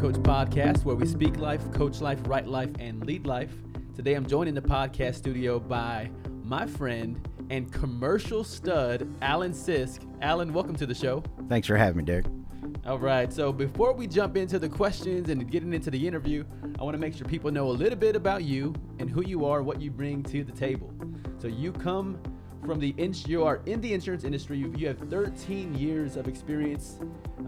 Coach podcast, where we speak life, coach life, write life, and lead life. Today I'm joined in the podcast studio by my friend and commercial stud, Alan Sisk. Alan, welcome to the show. Thanks for having me, Derek. All right, so before we jump into the questions and getting into the interview, I want to make sure people know a little bit about you and who you are, what you bring to the table. So you come from the ins- you are in the insurance industry. You, you have 13 years of experience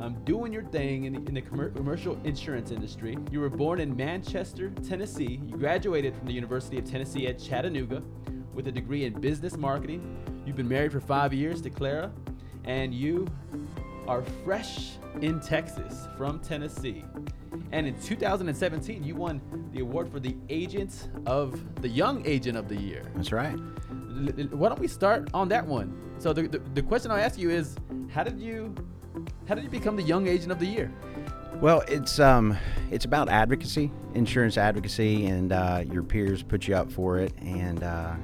um, doing your thing in the, in the commer- commercial insurance industry. You were born in Manchester, Tennessee. You graduated from the University of Tennessee at Chattanooga with a degree in business marketing. You've been married for five years to Clara, and you are fresh in Texas from Tennessee. And in 2017, you won the award for the Agent of the Young Agent of the Year. That's right. Why don't we start on that one? So the, the, the question I ask you is, how did you how did you become the Young Agent of the Year? Well, it's um, it's about advocacy, insurance advocacy, and uh, your peers put you up for it, and uh,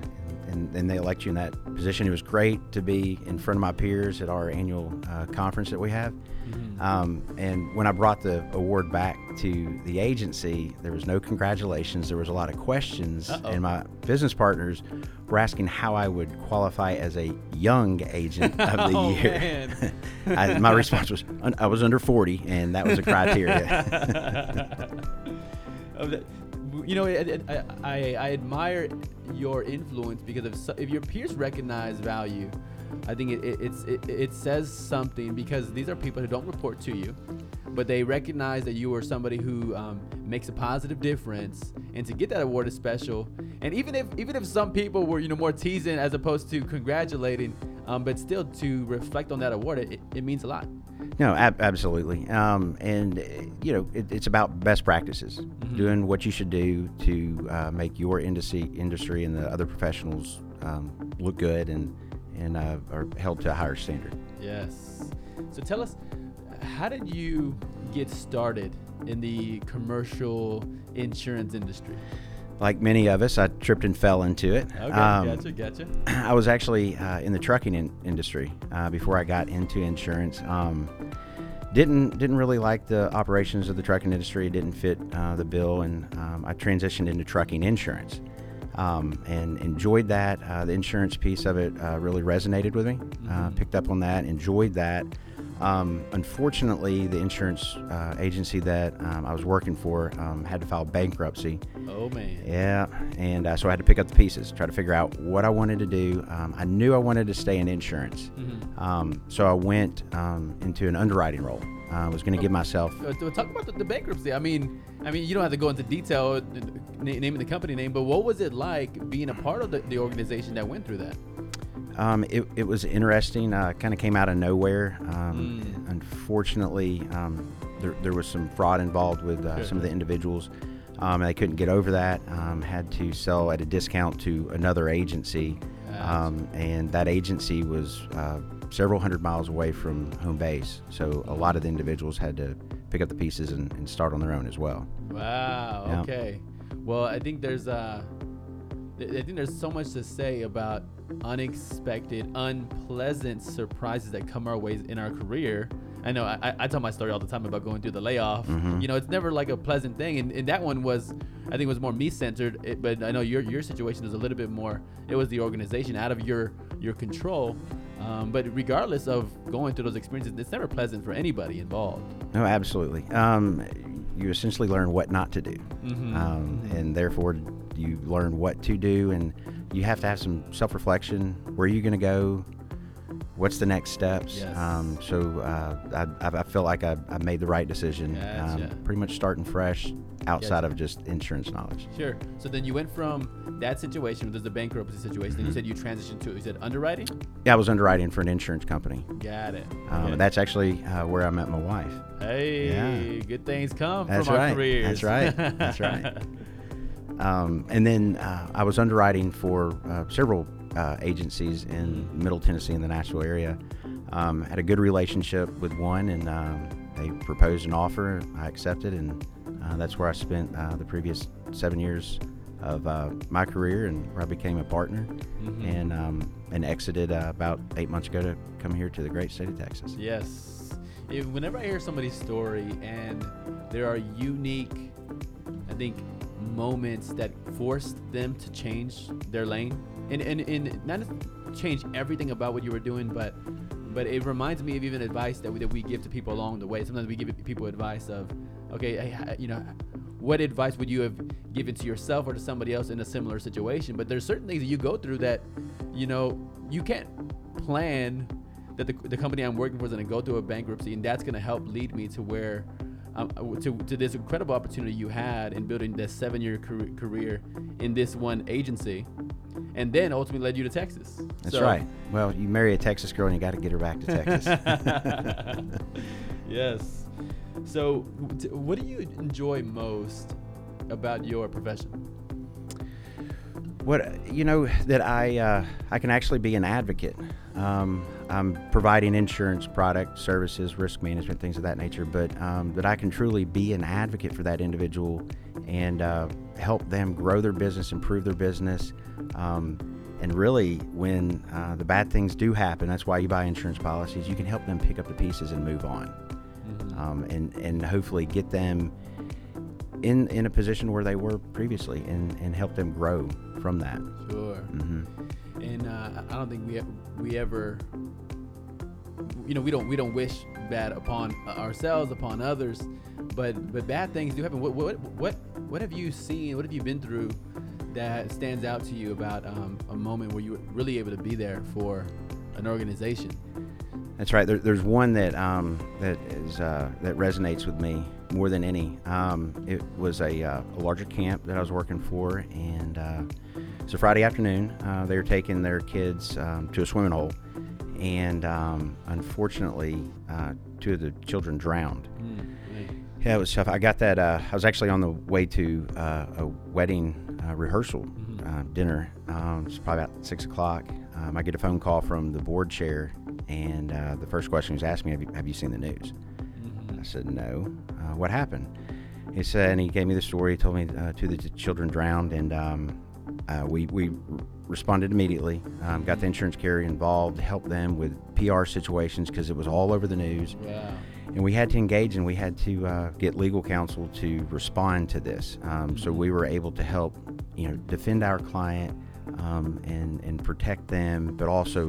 and, and they elect you in that position. It was great to be in front of my peers at our annual uh, conference that we have. Mm-hmm. Um, and when I brought the award back to the agency, there was no congratulations. There was a lot of questions, Uh-oh. and my business partners were asking how I would qualify as a young agent of the oh, year. I, my response was, I was under 40, and that was a criteria. you know, I, I, I, admire your influence because if, if your peers recognize value, I think it, it, it, it says something because these are people who don't report to you, but they recognize that you are somebody who um, makes a positive difference. And to get that award is special. And even if even if some people were you know more teasing as opposed to congratulating, um, but still to reflect on that award, it, it means a lot. No, ab- absolutely. Um, and, you know, it, it's about best practices, mm-hmm. doing what you should do to uh, make your industry, industry and the other professionals um, look good and, and uh, are held to a higher standard. Yes. So tell us, how did you get started in the commercial insurance industry? like many of us, I tripped and fell into it. Okay, um, gotcha, gotcha. I was actually uh, in the trucking in- industry uh, before I got into insurance. Um, didn't didn't really like the operations of the trucking industry. It didn't fit uh, the bill, and um, I transitioned into trucking insurance. Um, and enjoyed that. Uh, the insurance piece of it uh, really resonated with me. Uh, mm-hmm. picked up on that, enjoyed that. Um, unfortunately, the insurance uh, agency that um, I was working for um, had to file bankruptcy. Oh man. Yeah, and uh, so I had to pick up the pieces, try to figure out what I wanted to do. Um, I knew I wanted to stay in insurance, mm-hmm. Um, so I went um, into an underwriting role. I was going to give myself. Uh, talk about the, the, bankruptcy. I mean, I mean, you don't have to go into detail, uh, naming the company name, but what was it like being a part of the, the organization that went through that? Um, it, it, was interesting. Uh, kind of came out of nowhere. Um, mm. Unfortunately, um, there, there, was some fraud involved with uh, some of the individuals. Um, they couldn't get over that. Um, had to sell at a discount to another agency, um, and that agency was uh, several hundred miles away from home base. So a lot of the individuals had to pick up the pieces and, and start on their own as well. Wow. Yeah. Okay. Well, I think there's uh, I think there's so much to say about unexpected, unpleasant surprises that come our ways in our career. I know I, I tell my story all the time about going through the layoff. Mm-hmm. You know, it's never like a pleasant thing, and, and that one was, I think, was more me centered. But I know your your situation was a little bit more. It was the organization out of your your control. Um, but regardless of going through those experiences, it's never pleasant for anybody involved. No, absolutely. Um, you essentially learn what not to do, mm-hmm. Um, mm-hmm. and therefore you learn what to do, and you have to have some self reflection. Where are you going to go? What's the next steps? Yes. Um, so uh, I, I, feel like I, I, made the right decision. Gotcha. Um, pretty much starting fresh outside gotcha. of just insurance knowledge. Sure. So then you went from that situation, there's a bankruptcy situation, mm-hmm. then you said you transitioned to, you said underwriting? Yeah, I was underwriting for an insurance company. Got it. Um, okay. That's actually uh, where I met my wife. Hey, yeah. good things come that's from right. our careers. That's right. That's right. Um, and then uh, I was underwriting for uh, several uh, agencies in Middle Tennessee in the Nashville area. Um, had a good relationship with one, and um, they proposed an offer. I accepted, and uh, that's where I spent uh, the previous seven years of uh, my career, and where I became a partner, mm-hmm. and um, and exited about eight months ago to come here to the great state of Texas. Yes if, whenever I hear somebody's story and there are unique, I think, moments that forced them to change their lane, and and, and not change everything about what you were doing, but but it reminds me of even advice that we, that we give to people along the way. Sometimes we give people advice of, okay, you know, what advice would you have given to yourself or to somebody else in a similar situation? But there's certain things that you go through that, you know, you can't plan that the, the company I'm working for is going to go through a bankruptcy, and that's going to help lead me to where um, to, to this incredible opportunity you had in building this seven year career in this one agency and then ultimately led you to Texas. That's so. right. Well, you marry a Texas girl and you got to get her back to Texas. yes. So, what do you enjoy most about your profession? What you know that I uh, I can actually be an advocate. Um, I'm providing insurance product services, risk management, things of that nature, but um, that I can truly be an advocate for that individual and uh, help them grow their business, improve their business. Um, and really, when uh, the bad things do happen, that's why you buy insurance policies. You can help them pick up the pieces and move on, mm-hmm. um, and and hopefully get them in in a position where they were previously, and and help them grow from that. Sure. Mm-hmm. And uh, I don't think we we ever, you know, we don't we don't wish bad upon ourselves, upon others, but but bad things do happen. What what what what have you seen? What have you been through that stands out to you about um, a moment where you were really able to be there for an organization? That's right. There, there's one that um, that is uh, that resonates with me more than any. Um, it was a, uh, a, larger camp that I was working for, and uh, a Friday afternoon. Uh, they were taking their kids um, to a swimming hole, and um, unfortunately, uh, two of the children drowned. Mm. Yeah, it was tough. I got that. Uh, I was actually on the way to uh, a wedding uh, rehearsal mm-hmm. Uh, dinner. Um, it's probably about six o'clock. Um, I get a phone call from the board chair, and uh, the first question was asked me, "Have you, have you seen the news?" I said, "No." Uh, what happened? He said, and he gave me the story. He told me two of the children drowned, and um, we we responded immediately. Um, got the insurance carrier involved, helped them with PR situations because it was all over the news. Wow and we had to engage and we had to uh, get legal counsel to respond to this. Um, so we were able to help, you know, defend our client um, and and protect them, but also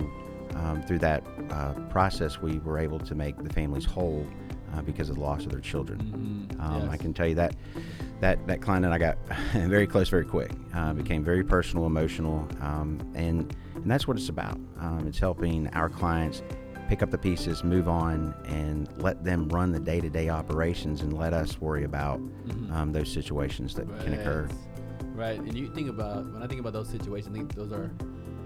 um, through that uh, process, we were able to make the families whole uh, because of the loss of their children. Mm-hmm. Um, yes. I can tell you that that that client and I got very close very quick. Uh, became very personal, emotional, um, and and that's what it's about. Um, it's helping our clients pick up the pieces, move on, and let them run the day to day operations and let us worry about mm-hmm. um, those situations that right. can occur. Right. And you think about, when I think about those situations, I think those are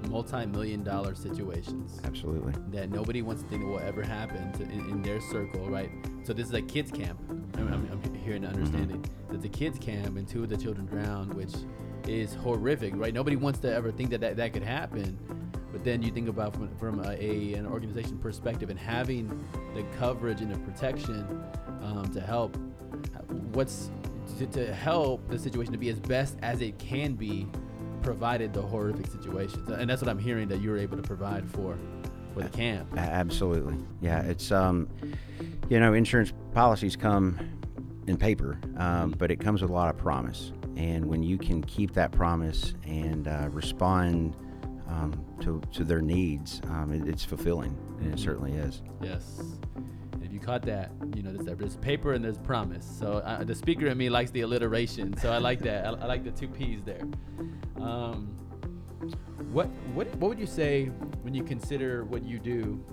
multi million dollar situations. Absolutely. That nobody wants to think will ever happen to, in, in, their circle, right? So this is a kids camp. I'm, I'm, I'm hearing the understanding mm-hmm. that the kids camp and two of the children drowned, which is horrific, right? Nobody wants to ever think that that, that could happen. But then you think about from, from a, a, an organization perspective and having the coverage and the protection um, to help what's to, to, help the situation to be as best as it can be provided the horrific situations and that's what i'm hearing that you're able to provide for for the camp absolutely yeah it's um you know insurance policies come in paper um, but it comes with a lot of promise and when you can keep that promise and uh, respond um, to, to their needs, um, it, it's fulfilling, and it certainly is. Yes. Caught that, you know, there's, there's paper and there's promise. So uh, the speaker in me likes the alliteration. So I like that. I, I like the two P's there. Um, what what what would you say when you consider what you do?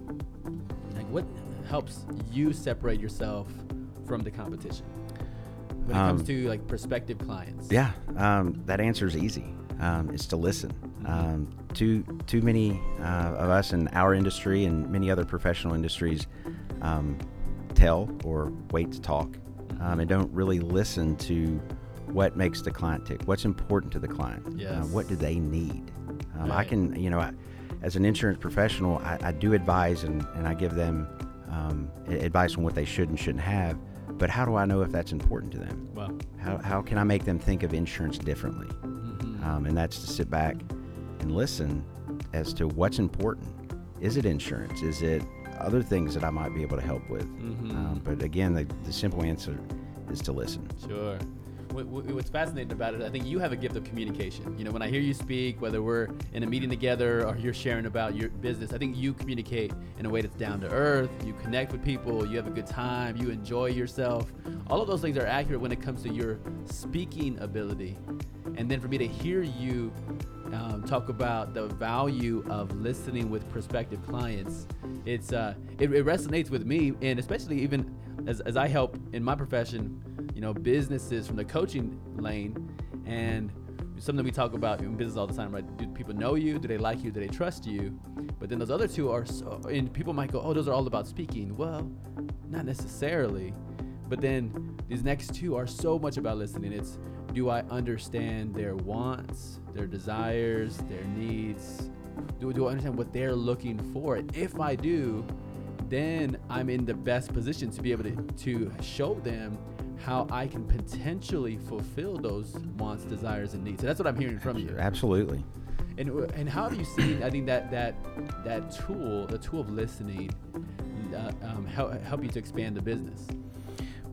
Like what helps you separate yourself from the competition when it um, comes to like prospective clients? Yeah, um, that answer is easy. Um, it's to listen. Um, too too many uh, of us in our industry and many other professional industries um, tell or wait to talk um, and don't really listen to what makes the client tick, what's important to the client, uh, yes. uh, what do they need. Um, right. I can, you know, I, as an insurance professional, I, I, do advise and, and I give them um, advice on what they should and shouldn't have. But how do I know if that's important to them? Well, how, how can I make them think of insurance differently? Mm-hmm. Um, and that's to sit back and listen as to what's important. Is it insurance? Is it other things that I might be able to help with. Mhm. Um, but again, the, the simple answer is to listen. Sure. What, what- what's fascinating about it, I think you have a gift of communication. You know, when I hear you speak, whether we're in a meeting together or you're sharing about your business, I think you communicate in a way that's down to earth. You connect with people, you have a good time, you enjoy yourself. All of those things are accurate when it comes to your speaking ability. And then for me to hear you um, talk about the value of listening with prospective clients, it's uh, it, it resonates with me, and especially even as, as I help in my profession, you know, businesses from the coaching lane, and something we talk about in business all the time, right? Do people know you? Do they like you? Do they trust you? But then those other two are so, and people might go, oh, those are all about speaking. Well, not necessarily. But then these next two are so much about listening. It's do I understand their wants, their desires, their needs? Do, do I understand what they're looking for? If I do, then I'm in the best position to be able to, to show them how I can potentially fulfill those wants, desires, and needs. So that's what I'm hearing from you. Absolutely. And and how have you seen? I think that that that tool, the tool of listening, uh, um, help help you to expand the business.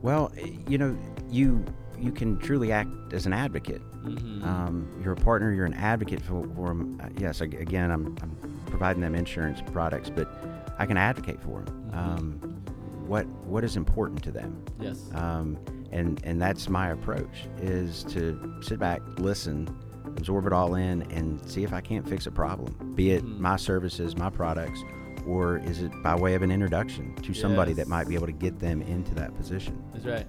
Well, you know, you you can truly act as an advocate. Mm-hmm. Um, you're a partner. You're an advocate for, for them. Uh, yes, again, I'm, I'm providing them insurance products, but I can advocate for them. Mhm. Um, what what is important to them? yes. Um, and and that's my approach is to sit back, listen, absorb it all in, and see if I can't fix a problem. Be it Mhm. my services, my products, or is it by way of an introduction to somebody that might be able to get them into that position? That's right.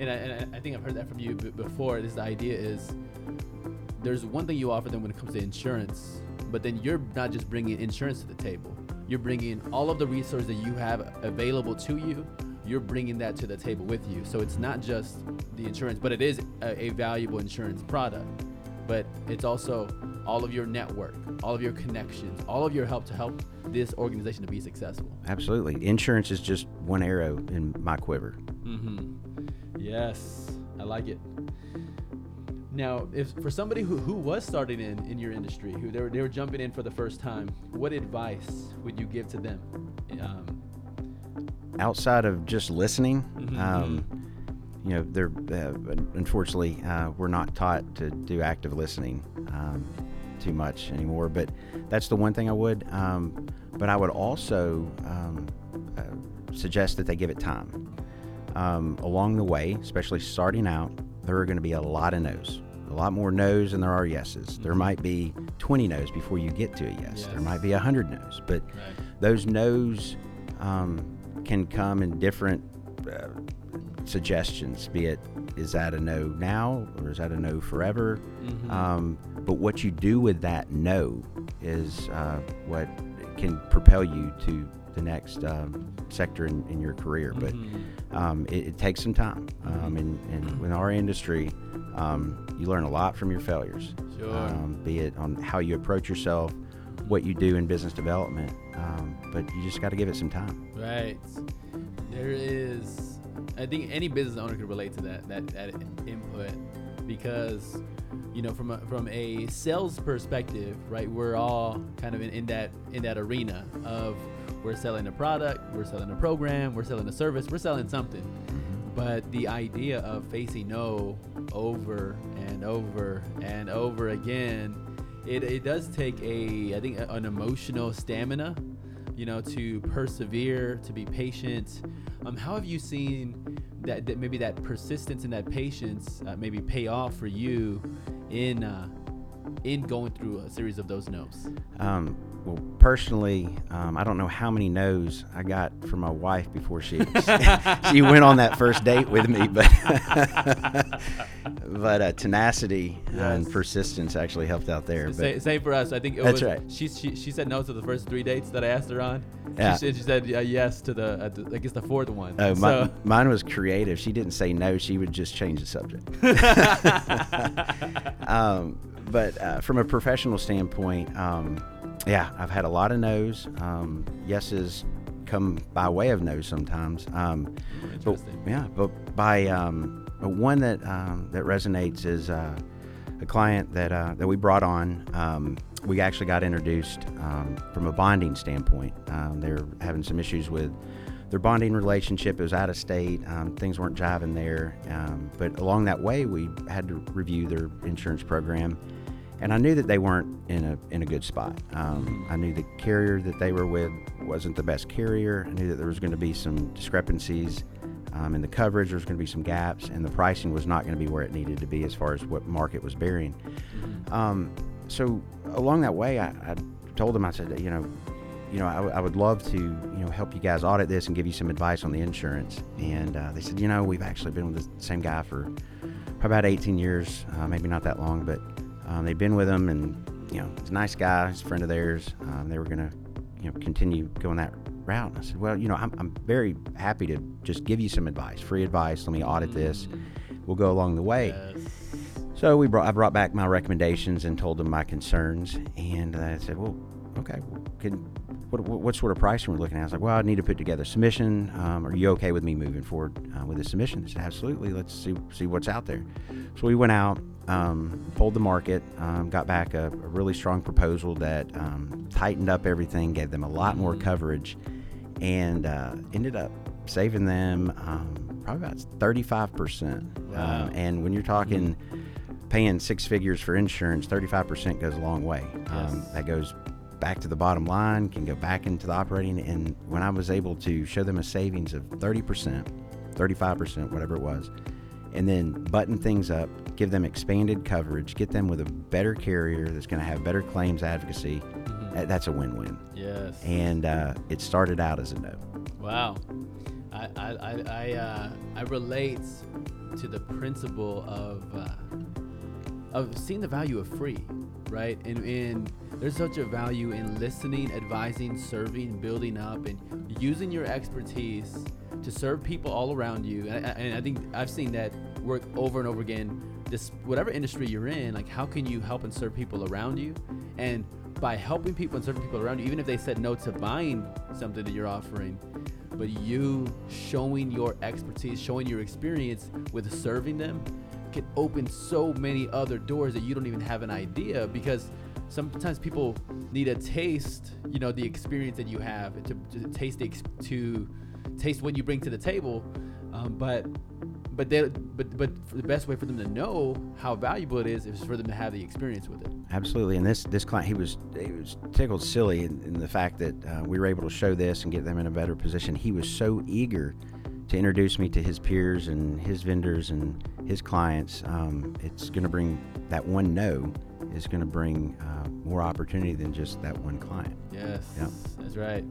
And I, and I think I've heard that from you b- before. This idea is there's one thing you offer them when it comes to insurance, but then you're not just bringing insurance to the table. You're bringing all of the resources that you have available to you. You're bringing that to the table with you. So it's not just the insurance, but it is a, a valuable insurance product. But it's also all of your network, all of your connections, all of your help to help this organization to be successful. Absolutely. Insurance is just one arrow in my quiver. Mm-hmm. Yes, I like it. Now, if for somebody who, who was starting in, in your industry, who they were, they were jumping in for the first time, what advice would you give to them? Um, Outside of just listening, Mhm. um, you know, they're uh, unfortunately uh, we're not taught to do active listening um, too much anymore. But that's the one thing I would. Um, but I would also um, uh, suggest that they give it time. Um, along the way, especially starting out, there are going to be a lot of no's. A lot more no's than there are yeses. There Mhm. might be 20 no's before you get to a yes. There might be 100 no's. But right. those no's um, can come in different uh, suggestions be it is that a no now or is that a no forever Mhm. um, but what you do with that no is uh, what can propel you to the next um, sector in, in your career but Mhm. um, it, it takes some time um, and, and in our industry um, you learn a lot from your failures Sure. um, be it on how you approach yourself what you do in business development um, but you just got to give it some time Right. There is. I think any business owner could relate to that that, that input because you know from a, from a sales perspective, right? We're all kind of in, in that in that arena of we're selling a product, we're selling a program, we're selling a service, we're selling something. But the idea of facing no over and over and over again, it, it does take a I think an emotional stamina, you know, to persevere, to be patient. Um, how have you seen that, that maybe that persistence and that patience uh, maybe pay off for you in uh, in going through a series of those no's? Um, well, personally, um, I don't know how many no's I got from my wife before she she went on that first date with me, but but uh, tenacity and persistence actually helped out there. Same, same for us. I think it That's was, right. She, she she said no to the first three dates that I asked her on. Yeah. She said she said uh, yes to the, uh, I guess the fourth one. oh, my, so, mine was creative. She didn't say no; she would just change the subject. um, but uh, from a professional standpoint, um, yeah, I've had a lot of no's. Um, yeses come by way of no's sometimes. Um, but, yeah, but by um, but one that um, that resonates is uh, a client that uh, that we brought on. Um, we actually got introduced um, from a bonding standpoint. Um, they're having some issues with their bonding relationship. It was out of state. Um, things weren't jiving there. Um, but along that way, we had to review their insurance program. And I knew that they weren't in a in a good spot. Um, I knew the carrier that they were with wasn't the best carrier. I knew that there was going to be some discrepancies um, in the coverage. There was going to be some gaps, and the pricing was not going to be where it needed to be as far as what market was bearing. Um, so along that way, I, I told them, I said, you know, you know, I, I would love to, you know, help you guys audit this and give you some advice on the insurance. And uh, they said, you know, we've actually been with the same guy for about 18 years, uh, maybe not that long, but um, they've been with him, and you know, he's a nice guy, he's a friend of theirs. Um, they were gonna, you know, continue going that route. And I said, well, you know, I'm, I'm very happy to just give you some advice, free advice. Let me audit this. We'll go along the way. Yes. So we brought, I brought back my recommendations and told them my concerns, and I said, "Well, okay, can, what, what, what sort of pricing we're looking at?" I was like, "Well, I need to put together a submission. Um, are you okay with me moving forward uh, with the submission?" They said, "Absolutely. Let's see see what's out there." So we went out, um, pulled the market, um, got back a, a really strong proposal that um, tightened up everything, gave them a lot more coverage, and uh, ended up saving them um, probably about thirty five percent. Wow. Um, and when you're talking paying six figures for insurance, 35% goes a long way. Um, that goes back to the bottom line, can go back into the operating. And when I was able to show them a savings of 30%, 35%, whatever it was, and then button things up, give them expanded coverage, get them with a better carrier that's going to have better claims advocacy, that- that's a win win. Yes. And uh, it started out as a no. Wow. I I I I, uh, I relate to the principle of uh, of seeing the value of free, right? And and there's such a value in listening, advising, serving, building up, and using your expertise to serve people all around you. And I, and I think I've seen that work over and over again. This whatever industry you're in, like how can you help and serve people around you? And by helping people and serving people around you, even if they said no to buying something that you're offering, but you showing your expertise, showing your experience with serving them can open so many other doors that you don't even have an idea because sometimes people need a taste, you know, the experience that you have to, to taste the to taste what you bring to the table. Um, but but they but but the best way for them to know how valuable it is is for them to have the experience with it. Absolutely, and this this client he was he was tickled silly in, in the fact that uh, we were able to show this and get them in a better position. He was so eager to introduce me to his peers and his vendors and his clients. Um, it's going to bring that one no is going to bring uh, more opportunity than just that one client. Yes, Yep. that's right.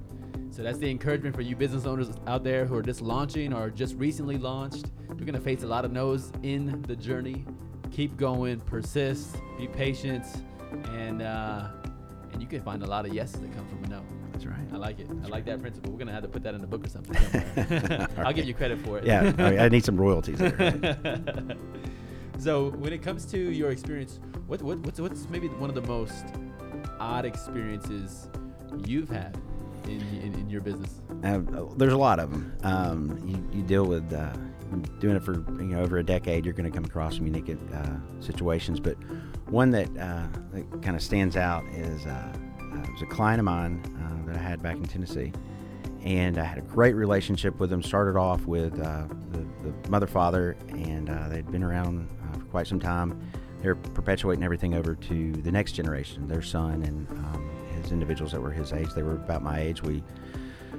So that's the encouragement for you business owners out there who are just launching or just recently launched. You're gonna face a lot of no's in the journey. Keep going, persist, be patient, and uh, and you can find a lot of yeses that come from a no. That's right. I like it. I like that principle. We're gonna have to put that in a book or something. I'll give you credit for it. Yeah, I, I need some royalties. There. so when it comes to your experience, what, what what's what's maybe one of the most odd experiences you've had in in, in your business? Uh, there's a lot of them. Um, you, you deal with uh, doing it for you know over a decade. You're going to come across some unique uh, situations, but one that, uh, that kind of stands out is uh, uh, it was a client of mine uh, that I had back in Tennessee, and I had a great relationship with them. Started off with uh, the, the mother father, and uh, they'd been around uh, for quite some time. They're perpetuating everything over to the next generation, their son and um, individuals that were his age. They were about my age. We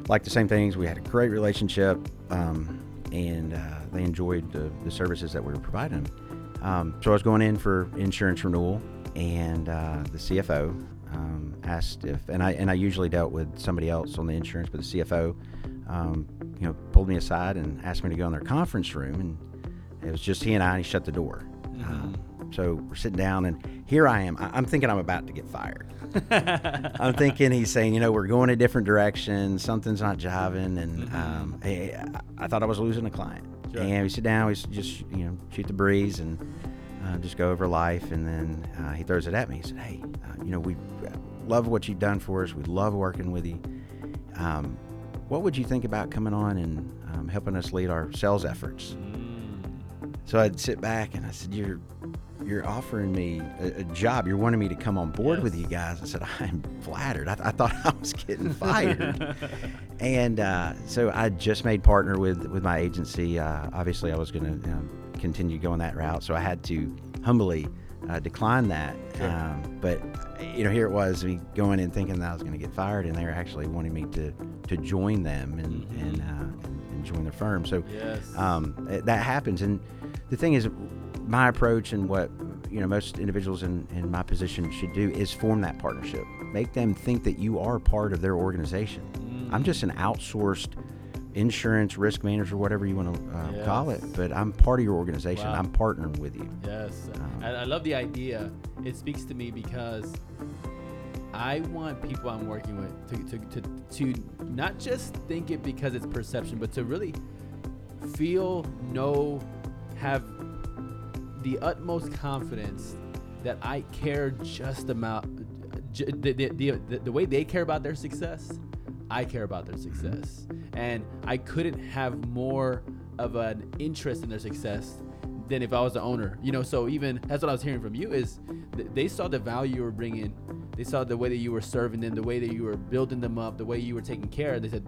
liked the same things. We had a great relationship, um, and uh, they enjoyed the, the services that we were providing them. Um, so I was going in for insurance renewal, and uh, the CFO um, asked if, and I and I usually dealt with somebody else on the insurance, but the CFO, um, you know, pulled me aside and asked me to go in their conference room, and it was just he and I, and he shut the door. Um, so we're sitting down, and here I am. I, I'm thinking I'm about to get fired. I'm thinking he's saying, you know, we're going a different direction. Something's not jiving, and um, I, I thought I was losing a client. Sure. And we sit down, we just you know shoot the breeze and uh, just go over life. And then uh, he throws it at me. He said, "Hey, uh, you know, we love what you've done for us. We love working with you. Um, what would you think about coming on and um, helping us lead our sales efforts?" So I'd sit back and I said, "You're, you're offering me a, a job. You're wanting me to come on board with you guys." I said, "I'm flattered. I, I thought I was getting fired." and uh, so I just made partner with with my agency. Uh, obviously, I was going to know, continue going that route, so I had to humbly uh, decline that. Sure. Um, but you know, here it was me going in thinking that I was going to get fired, and they were actually wanting me to to join them and Mhm. and, uh, and and join their firm. So Yes. um, that happens. And the thing is, my approach and what you know most individuals in, in my position should do is form that partnership. Make them think that you are part of their organization. I'm Mm. just an outsourced insurance risk manager, whatever you want to uh, call it, but I'm part of your organization. Wow. I'm partnering with you. Yes, Um, I, I love the idea. It speaks to me because I want people I'm working with to, to, to, to not just think it because it's perception, but to really feel, know, have the utmost confidence that I care just about the, the, the, the way they care about their success. I care about their success. And I couldn't have more of an interest in their success than if I was the owner. You know, so even that's what I was hearing from you is th- they saw the value you were bringing. They saw the way that you were serving them, the way that you were building them up, the way you were taking care. They said,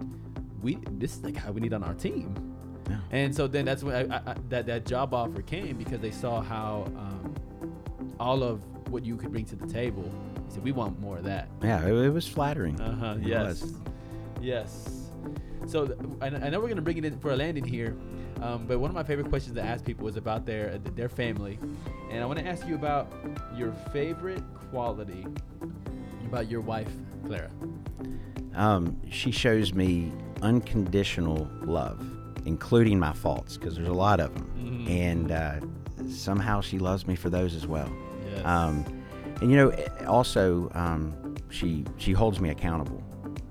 "We this is the guy we need on our team." Yeah. And so then that's when I, I, I, that that job offer came because they saw how um, all of what you could bring to the table. They said, "We want more of that." Yeah, it, it was flattering. Uh huh. Yes. was. Yes. So th- I, I know we're gonna bring it in for a landing here, um, but one of my favorite questions to ask people is about their their family, and I want to ask you about your favorite quality about your wife, Clara. Um, she shows me unconditional love, including my faults, because there's a lot of them. Mhm. And uh, somehow she loves me for those as well. Yes. Um, and you know, eh, also um, she she holds me accountable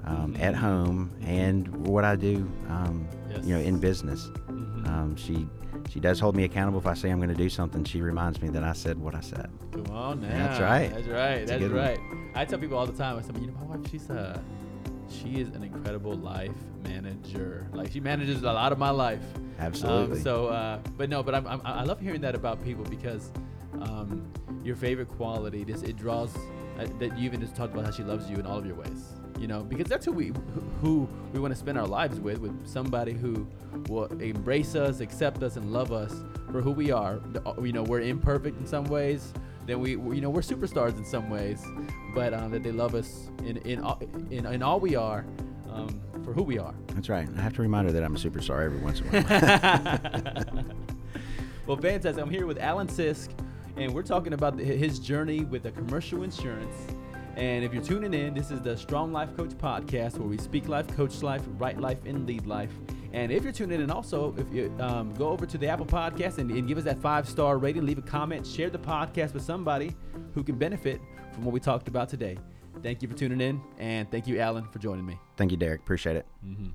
um, at Mhm. home and what I do, um, you know, in business. Mhm. Um, she she does hold me accountable. If I say I'm going to do something, she reminds me that I said what I said. Come on now. That's right. That's right. A That's good one. right. I tell people all the time. I said, you know, my wife, she's a, she is an incredible life manager. Like she manages a lot of my life. Absolutely. Um, so, uh, but no, but I'm, I'm, I love hearing that about people because um, your favorite quality, this it draws uh, that you even just talked about how she loves you in all of your ways. You know, because that's who we who we want to spend our lives with, with somebody who will embrace us, accept us, and love us for who we are. You know, we're imperfect in some ways. Then we, we- you know, we're superstars in some ways, but um, that they love us in in all, in, in all we are, um, for who we are. That's right. I have to remind her that I'm a superstar every once in a while. well, fantastic. I'm here with Alan Sisk, and we're talking about the, his journey with the commercial insurance. And if you're tuning in, this is the Strong Life Coach podcast where we speak life, coach life, write life, and lead life. And if you're tuning in, also, if you um, go over to the Apple Podcast and, and give us that five star rating, leave a comment, share the podcast with somebody who can benefit from what we talked about today. Thank you for tuning in, and thank you, Alan, for joining me. Thank you, Derek. Appreciate it. Mm-hmm.